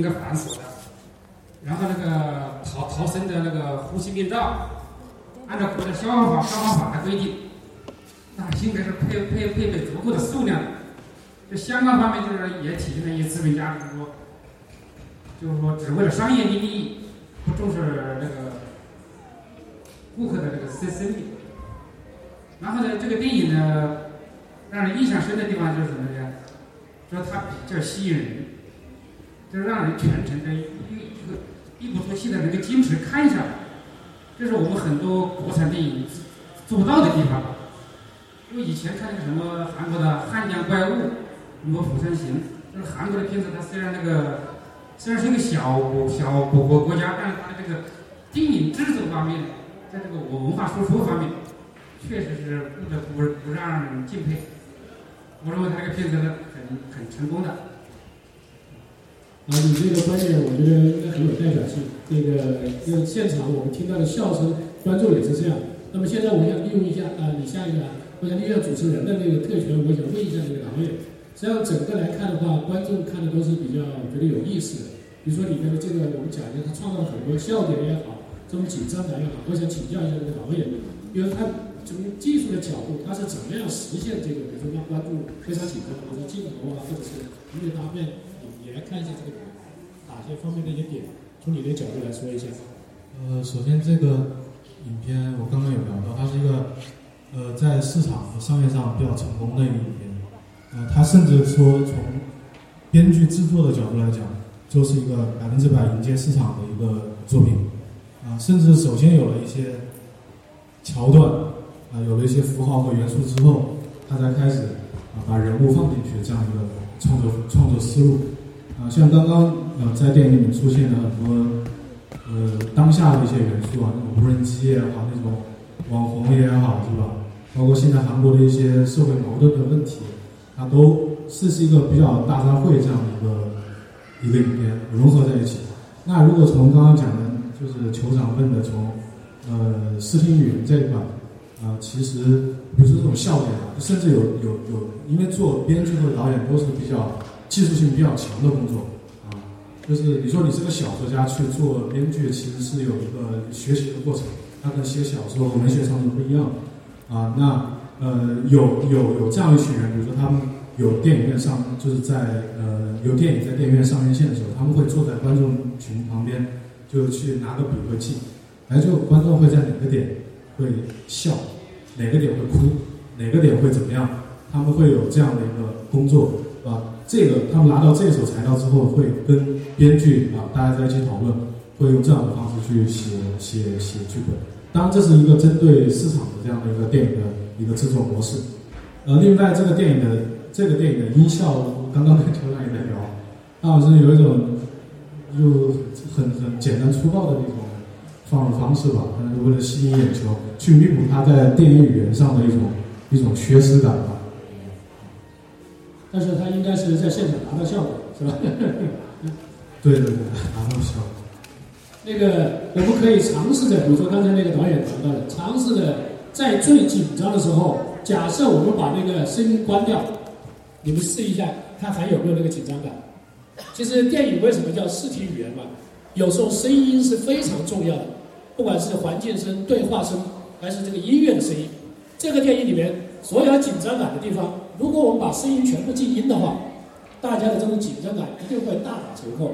那个繁琐的，然后那个逃逃生的那个呼吸面罩，按照国家消防法消防法的规定，那应该是配配配备足够的数量的。这相关方面就是也体现了一些资本家，就是说，就是说只为了商业利益，不重视那个顾客的这个生生命。然后呢，这个电影呢，让人印象深的地方就是什么呢？就是它比较吸引人，就是让人全程的一一个一鼓作气的能够坚持看下来，这是我们很多国产电影做不到的地方。因为以前看那个什么韩国的《汉江怪物》。《什么釜山行》就是韩国的片子，它虽然那个虽然是一个小小国国国家，但是它的这个电影制作方面，在这个文化输出方面，确实是不得不不让人敬佩。我认为他这个片子呢，很很成功的。啊，你这个观点我觉得应该很有代表性。这个因为现场我们听到的笑声，观众也是这样。那么现在我想利用一下啊，你下一个，我想利用主持人的那个特权，我想问一下这个导演。实际上，整个来看的话，观众看的都是比较觉得有意思的。比如说里面的这个，我们讲一下，他创造了很多笑点也好，这种紧张感也好。我想请教一下这个导演，因为他从技术的角度，他是怎么样实现这个？比如说让观众非常紧张，比如说镜头啊，或者是音乐搭配，你来看一下这个哪些方面的一些点？从你的角度来说一下。呃，首先这个影片我刚刚有聊到，它是一个呃在市场和商业上比较成功的一个影片。呃，他甚至说从编剧制作的角度来讲，就是一个百分之百迎接市场的一个作品，啊，甚至首先有了一些桥段，啊，有了一些符号和元素之后，他才开始啊把人物放进去这样一个创作创作思路，啊，像刚刚呃在电影里面出现的很多呃当下的一些元素啊，那种无人机也好，那种网红也好，是吧？包括现在韩国的一些社会矛盾的问题。它都是是一个比较大杂烩这样的一个一个影片融合在一起。那如果从刚刚讲的，就是酋长问的从呃视听语言这一块啊，其实比如说这种笑点啊，甚至有有有，因为做编剧和导演都是比较技术性比较强的工作啊。就是你说你是个小说家去做编剧，其实是有一个学习的过程，它跟写小说和文学创作不一样啊。那呃，有有有这样一群人，比如说他们有电影院上，就是在呃有电影在电影院上院线的时候，他们会坐在观众群旁边，就去拿个笔和记，哎，就观众会在哪个点会笑，哪个点会哭，哪个点会怎么样，他们会有这样的一个工作，啊，这个他们拿到这手材料之后，会跟编剧啊大家在一起讨论，会用这样的方式去写写写剧本。当然，这是一个针对市场的这样的一个电影的。一个制作模式，呃，另外这个电影的这个电影的音效，刚刚跟邱长也在聊，那好像有一种就很很简单粗暴的那种放的方式吧，可能是为了吸引眼球，去弥补他在电影语言上的一种一种缺失感吧。但是他应该是在现场达到效果，是吧？对对对，达到效果。那个我们可以尝试着，比如说刚才那个导演谈到的，尝试着。在最紧张的时候，假设我们把那个声音关掉，你们试一下，看还有没有那个紧张感。其实电影为什么叫视听语言嘛？有时候声音是非常重要的，不管是环境声、对话声，还是这个音乐的声音。这个电影里面所有紧张感的地方，如果我们把声音全部静音的话，大家的这种紧张感一定会大打折扣。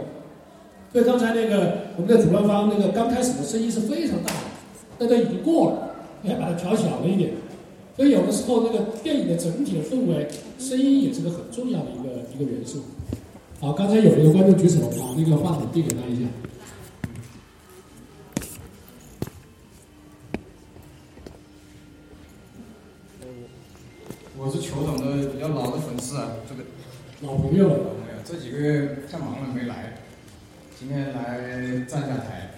所以刚才那个我们的主办方那个刚开始的声音是非常大的，但它已经过了。要把它调小了一点，所以有的时候那个电影的整体的氛围，声音也是个很重要的一个一个元素。好，刚才有一个观众举手，把那个话筒递给他一下。我是酋长的比较老的粉丝啊，这个老朋友了。这几个月太忙了没来，今天来站下台。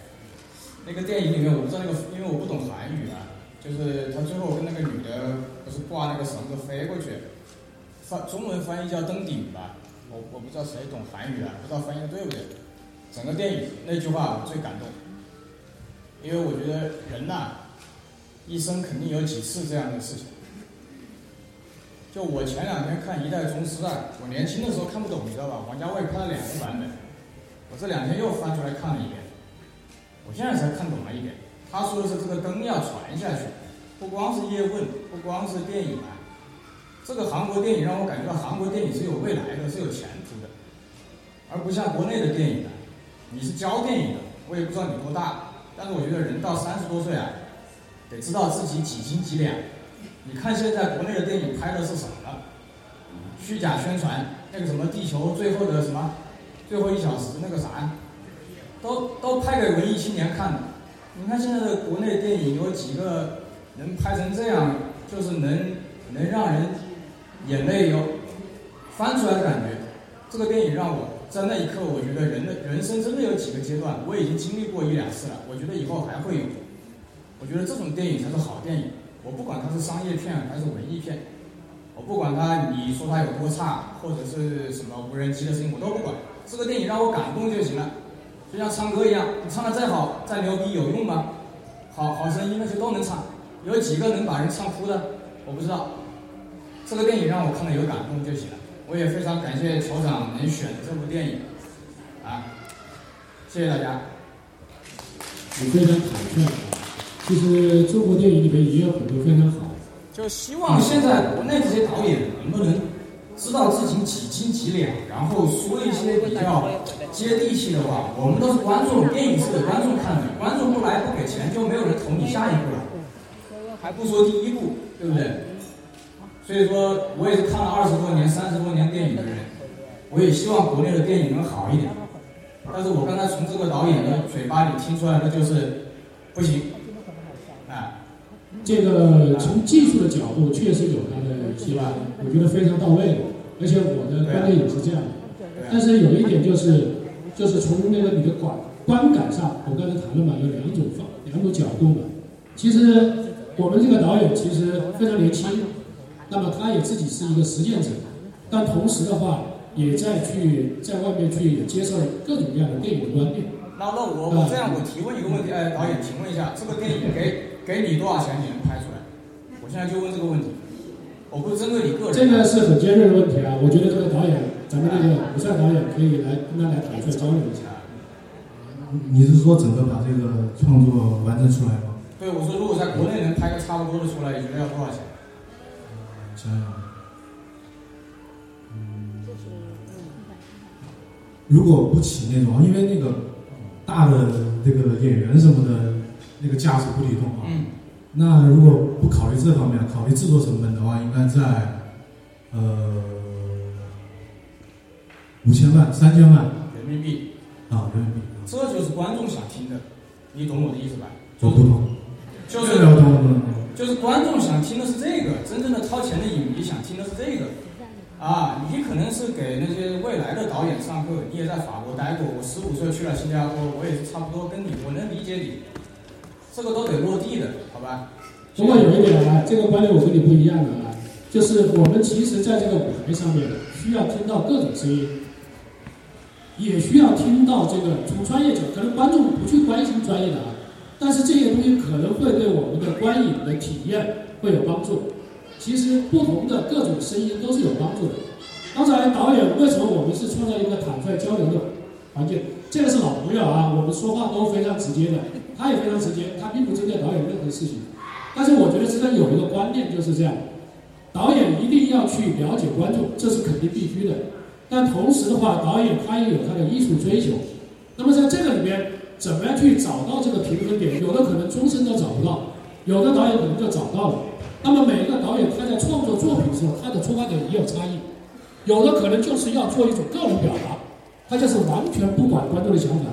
那个电影里面我不知道那个，因为我不懂韩语啊。就是他最后跟那个女的不是挂那个绳子飞过去，翻中文翻译叫登顶吧，我我不知道谁懂韩语啊，不知道翻译的对不对。整个电影那句话我最感动，因为我觉得人呐，一生肯定有几次这样的事情。就我前两天看《一代宗师》啊，我年轻的时候看不懂，你知道吧？王家卫拍了两个版本，我这两天又翻出来看了一遍，我现在才看懂了一点。他说的是这个灯要传下去，不光是叶问，不光是电影啊。这个韩国电影让我感觉到韩国电影是有未来的，是有前途的，而不像国内的电影啊，你是教电影的，我也不知道你多大，但是我觉得人到三十多岁啊，得知道自己几斤几两。你看现在国内的电影拍的是什么？虚假宣传，那个什么地球最后的什么最后一小时那个啥，都都拍给文艺青年看的。你看现在的国内电影有几个能拍成这样，就是能能让人眼泪有翻出来的感觉。这个电影让我在那一刻，我觉得人的人生真的有几个阶段，我已经经历过一两次了。我觉得以后还会有。我觉得这种电影才是好电影。我不管它是商业片还是文艺片，我不管它你说它有多差或者是什么无人机的声音，我都不管。这个电影让我感动就行了。就像唱歌一样，你唱的再好再牛逼有用吗？好好声音那些都能唱，有几个能把人唱哭的？我不知道。这个电影让我看了有感动就行了。我也非常感谢酋长能选这部电影，啊，谢谢大家。你非常坦率。其实中国电影里面也有很多非常好。就希望现在国内这些导演能不能知道自己几斤几两，然后说一些比较接地气的话。我们都是观众，电影是给观众看的，观众不来不给钱，就没有人投你下一部了。还不说第一部，对不对？所以说我也是看了二十多年、三十多年电影的人，我也希望国内的电影能好一点。但是我刚才从这个导演的嘴巴里听出来的就是不行。这个从技术的角度确实有它的希望，我觉得非常到位，而且我的观点也是这样的。但是有一点就是，就是从那个你的观观感上，我刚才谈了嘛，有两种方两种角度嘛。其实我们这个导演其实非常年轻，那么他也自己是一个实践者，但同时的话也在去在外面去接受各种各样的电影的观念。那那我我这样我提问一个问题，哎，导演，请问一下，这个电影给？给你多少钱你能拍出来？我现在就问这个问题，我不是针对你个人。这个是很尖锐的问题啊！我觉得这个导演，咱们这个吴帅导演可以来跟他来坦率交流一下。你是说整个把这个创作完成出来吗？对，我说如果在国内能拍个差不多的出来，你觉得要多少钱？想想，嗯，如果不起那种，因为那个大的这个演员什么的。那个价值不离动啊。嗯。那如果不考虑这方面，考虑制作成本的话，应该在呃五千万、三千万人民币。啊，人民币。这就是观众想听的，你懂我的意思吧？我不懂。就是就是观众想听的是这个，真正的掏钱的影迷想听的是这个。啊，你可能是给那些未来的导演上课，你也在法国待过，我十五岁去了新加坡，我也是差不多跟你，我能理解你。这个都得落地的，好吧？不过有一点啊，这个观点我跟你不一样的啊，就是我们其实在这个舞台上面需要听到各种声音，也需要听到这个从专业角度，可能观众不去关心专业的啊，但是这些东西可能会对我们的观影的体验会有帮助。其实不同的各种声音都是有帮助的。刚才导演为什么我们是创造一个坦率交流的环境？这个是老朋友啊，我们说话都非常直接的。他也非常直接，他并不针对导演任何事情，但是我觉得值得有一个观念就是这样，导演一定要去了解观众，这是肯定必须的。但同时的话，导演他也有他的艺术追求。那么在这个里面，怎么样去找到这个平衡点？有的可能终身都找不到，有的导演可能就找到了。那么每一个导演他在创作作品的时候，他的出发点也有差异，有的可能就是要做一种个人表达，他就是完全不管观众的想法。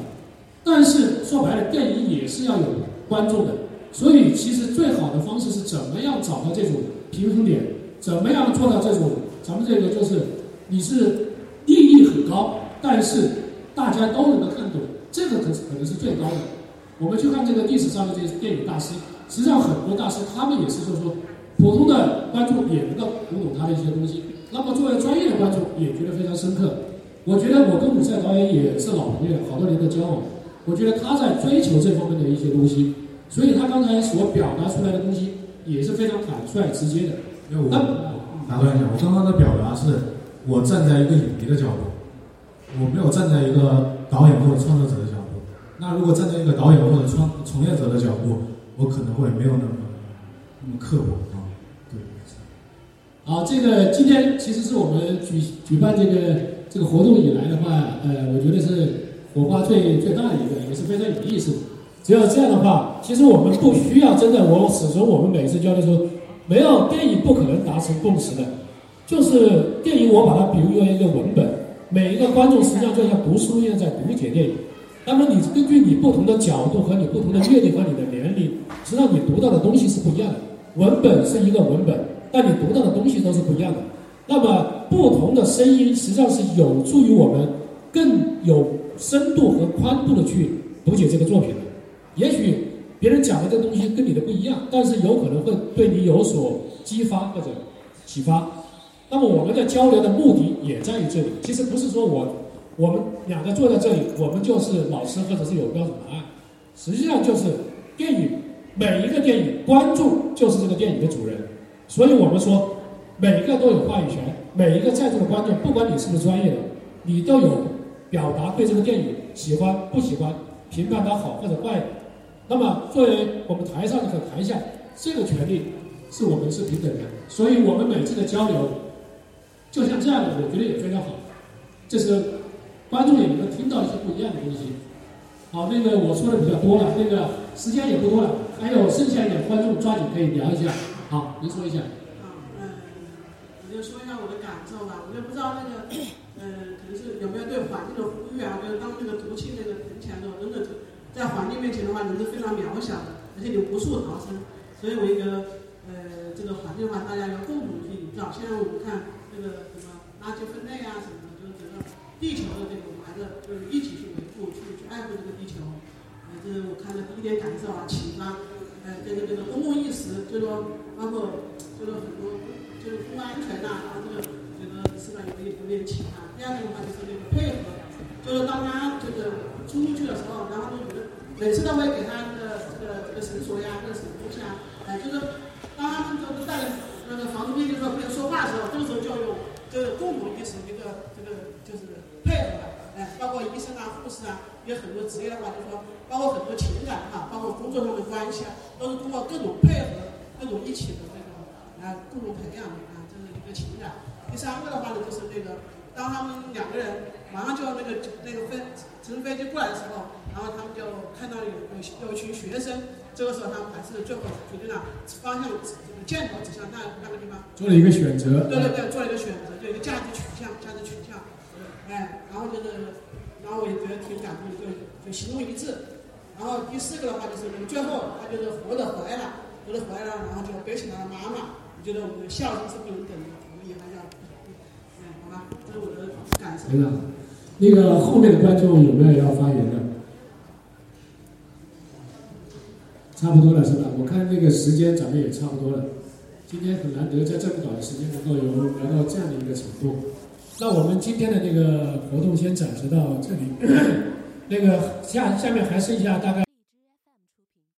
但是说白了，电影也是要有观众的，所以其实最好的方式是怎么样找到这种平衡点，怎么样做到这种咱们这个就是你是利益很高，但是大家都能够看懂，这个可可能是最高的。我们去看这个历史上的这些电影大师，实际上很多大师他们也是就是说，普通的观众也能够读懂他的一些东西，那么作为专业的观众也觉得非常深刻。我觉得我跟鲁赛导演也是老朋友，好多年的交往。我觉得他在追求这方面的一些东西，所以他刚才所表达出来的东西也是非常坦率、直接的。那我打断一下，我刚刚的表达是我站在一个影迷的角度，我没有站在一个导演或者创作者的角度。那如果站在一个导演或者创从业者的角度，我可能会没有那么那么刻薄啊。对。好，这个今天其实是我们举举办这个这个活动以来的话，呃，我觉得是火花最最大的一个，也是非常有意思的。只有这样的话，其实我们不需要真的，我始终我们每次交流说，没有电影不可能达成共识的。就是电影，我把它比喻为一个文本，每一个观众实际上就像读书一样在读解电影。那么你根据你不同的角度和你不同的阅历和你的年龄，实际上你读到的东西是不一样的。文本是一个文本，但你读到的东西都是不一样的。那么不同的声音实际上是有助于我们更有深度和宽度的去读解这个作品。也许别人讲的这个东西跟你的不一样，但是有可能会对你有所激发或者启发。那么我们的交流的目的也在于这里，其实不是说我我们两个坐在这里，我们就是老师或者是有标准答案，实际上就是电影每一个电影观众就是这个电影的主人，所以我们说每一个都有话语权，每一个在座的观众，不管你是不是专业的，你都有表达对这个电影喜欢不喜欢、评判它好或者坏。那么作为我们台上和台下，这个权利是我们是平等的，所以我们每次的交流。就像这样的，我觉得也非常好，就是观众也能听到一些不一样的东西。好，那个我说的比较多了，那个时间也不多了，还有剩下一点观众抓紧可以聊一下。好，您说一下。啊，嗯，我就说一下我的感受吧。我就不知道那个，呃，可能是有没有对环境的呼吁啊？就是当这个毒气那个喷起来的时候，真的在环境面前的话，人是非常渺小的，而且你无处逃生。所以，我一个呃，这个环境的话，大家要共同去营造。现在我们看。这个什么垃圾分类啊什么的，就是整个地球的这个，我们还是就是一起去维护、去去爱护这个地球。呃，这是我看的第一点感受啊，启发。呃，这个这个公共意识，就是说包括就是很多就是公共安全呐，然后这个是吧有点有点启发。第二个的话就是那个配合，就是当他这个出去的时候，然后都觉得每次都会给他这个这个这个绳索呀，或者什么东西啊，哎，就是当他们都带。那个防毒面具说不能说话的时候，这个时候就要用这个共同意识，一个这个就是配合的，哎，包括医生啊、护士啊，有很多职业的话，就是说，包括很多情感哈，包括工作上的关系啊，都是通过各种配合、各种一起的这种啊共同培养的啊，这是一个情感。第三个的话呢，就是那个当他们两个人马上就要那个那个飞直升飞机过来的时候，然后他们就看到有有有一群学生，这个时候他们还是最后决定了方向。箭头指向那那个地方，做了一个选择。对对对，做了一个选择，就一个价值取向，价值取向。哎，然后就是，然后我也觉得挺感动的，就就行动一致。然后第四个的话就是，最后他就是活着回来了，活着回来了，然后就背起了妈妈。我觉得我们的孝心是不能等的，我的感受。非常好。那个后面的观众有没有要发言的？差不多了是吧？我看那个时间咱们也差不多了。今天很难得在这么短的时间能够有来到这样的一个程度。那我们今天的那个活动先暂时到这里。那个下下面还剩下大概。